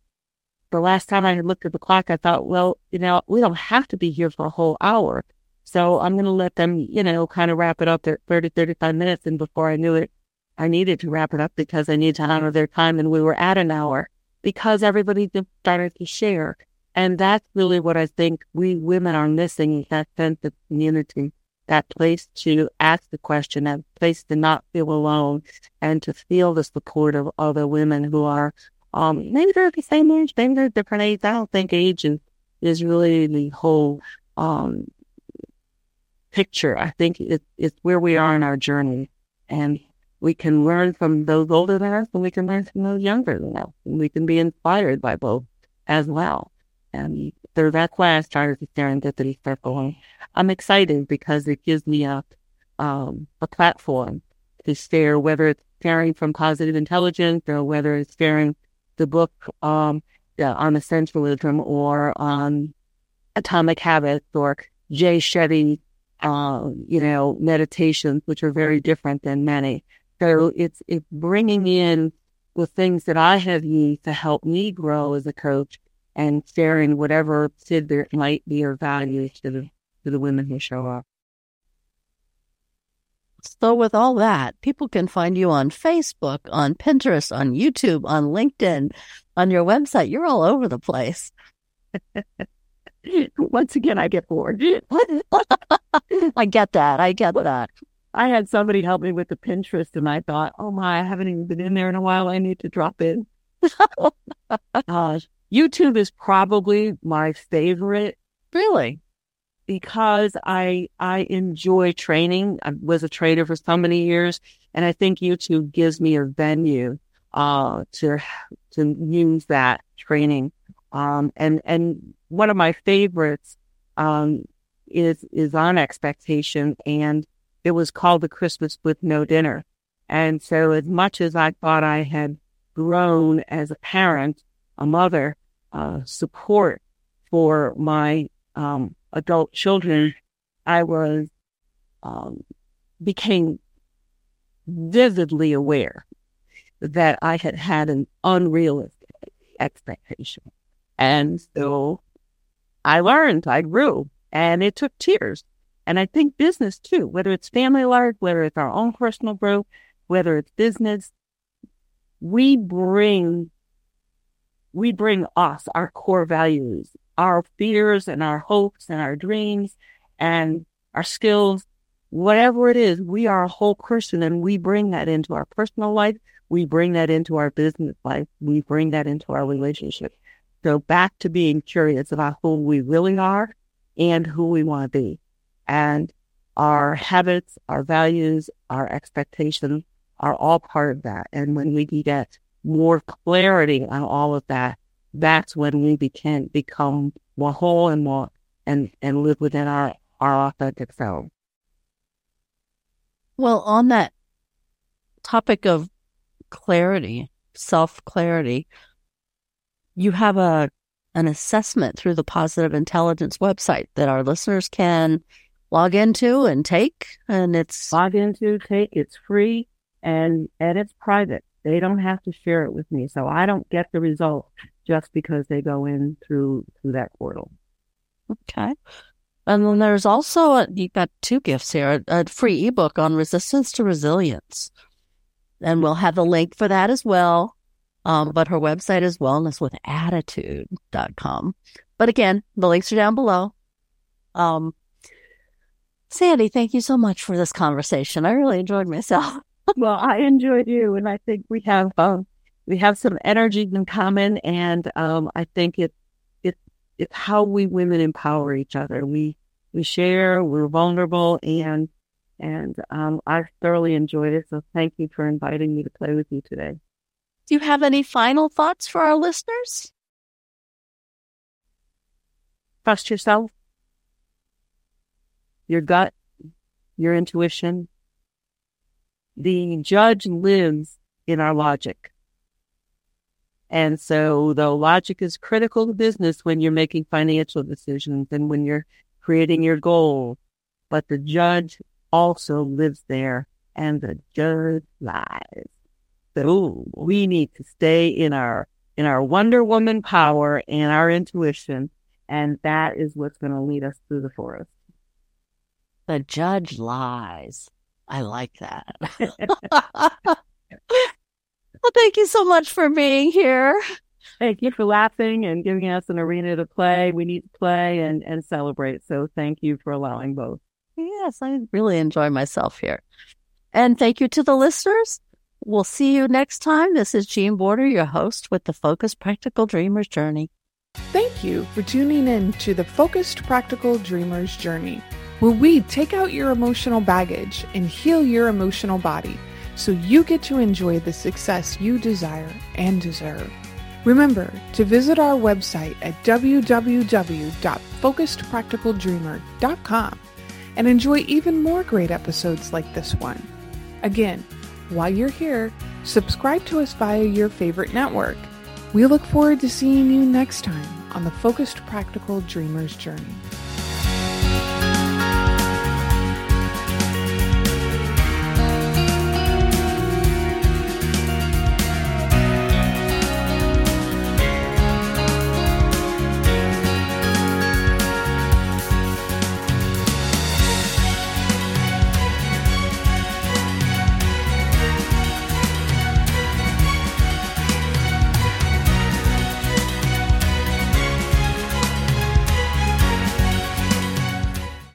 the last time I had looked at the clock, I thought, well, you know, we don't have to be here for a whole hour. So I'm going to let them, you know, kind of wrap it up at 30, 35 minutes. And before I knew it, I needed to wrap it up because I need to honor their time. And we were at an hour because everybody started to share. And that's really what I think we women are missing that sense of community, that place to ask the question, that place to not feel alone and to feel the support of other women who are, um, maybe they're the same age, maybe they're different age. I don't think age is, is really the whole, um, picture. I think it, it's where we are in our journey and we can learn from those older than us and we can learn from those younger than us. And we can be inspired by both as well. And so that's why I started the Serendipity Circle. I'm excited because it gives me a, um, a platform to share, whether it's sharing from positive intelligence or whether it's sharing the book um, yeah, on essentialism or on atomic habits or Jay Shetty, uh, you know, meditations, which are very different than many. So it's, it's bringing in the things that I have used to help me grow as a coach and sharing whatever tidbit might be of value to the, to the women who show up. So, with all that, people can find you on Facebook, on Pinterest, on YouTube, on LinkedIn, on your website. You're all over the place. (laughs) Once again, I get bored. (laughs) I get that. I get that. I had somebody help me with the Pinterest, and I thought, oh my, I haven't even been in there in a while. I need to drop in. (laughs) YouTube is probably my favorite. Really? Because I I enjoy training. I was a trainer for so many years, and I think YouTube gives me a venue uh, to to use that training. Um, and and one of my favorites um, is is on expectation, and it was called the Christmas with No Dinner. And so, as much as I thought I had grown as a parent, a mother, uh, support for my um, adult children, I was um, became vividly aware that I had had an unrealistic expectation, and so I learned, I grew, and it took tears. And I think business too, whether it's family life, whether it's our own personal growth, whether it's business, we bring we bring us our core values, our fears and our hopes and our dreams and our skills, whatever it is, we are a whole person and we bring that into our personal life. We bring that into our business life. We bring that into our relationship. So back to being curious about who we really are and who we want to be. And our habits, our values, our expectations are all part of that. And when we get more clarity on all of that, that's when we can become more whole and more and and live within our our authentic self. Well, on that topic of clarity, self clarity, you have a an assessment through the Positive Intelligence website that our listeners can log into and take, and it's log into, take. It's free and and it's private. They don't have to share it with me. So I don't get the result just because they go in through through that portal. Okay. And then there's also a, you've got two gifts here, a, a free ebook on resistance to resilience. And we'll have the link for that as well. Um, but her website is wellnesswithattitude.com. But again, the links are down below. Um, Sandy, thank you so much for this conversation. I really enjoyed myself. (laughs) well, I enjoyed you, and I think we have um, we have some energy in common, and um, I think it it it's how we women empower each other. We we share, we're vulnerable, and and um, I thoroughly enjoyed it. So thank you for inviting me to play with you today. Do you have any final thoughts for our listeners? Trust yourself, your gut, your intuition, the judge lives in our logic. And so the logic is critical to business when you're making financial decisions and when you're creating your goal. But the judge also lives there and the judge lies. So we need to stay in our, in our Wonder Woman power and our intuition. And that is what's going to lead us through the forest. The judge lies. I like that. (laughs) (laughs) well, thank you so much for being here. thank you for laughing and giving us an arena to play. We need to play and, and celebrate. So thank you for allowing both. Yes, I really enjoy myself here. And thank you to the listeners. We'll see you next time. This is Jean Border, your host with the Focused Practical Dreamer's Journey. Thank you for tuning in to the Focused Practical Dreamer's Journey, where we take out your emotional baggage and heal your emotional body so you get to enjoy the success you desire and deserve. Remember to visit our website at www.focusedpracticaldreamer.com and enjoy even more great episodes like this one. Again, while you're here, subscribe to us via your favorite network. We look forward to seeing you next time on the Focused Practical Dreamer's Journey.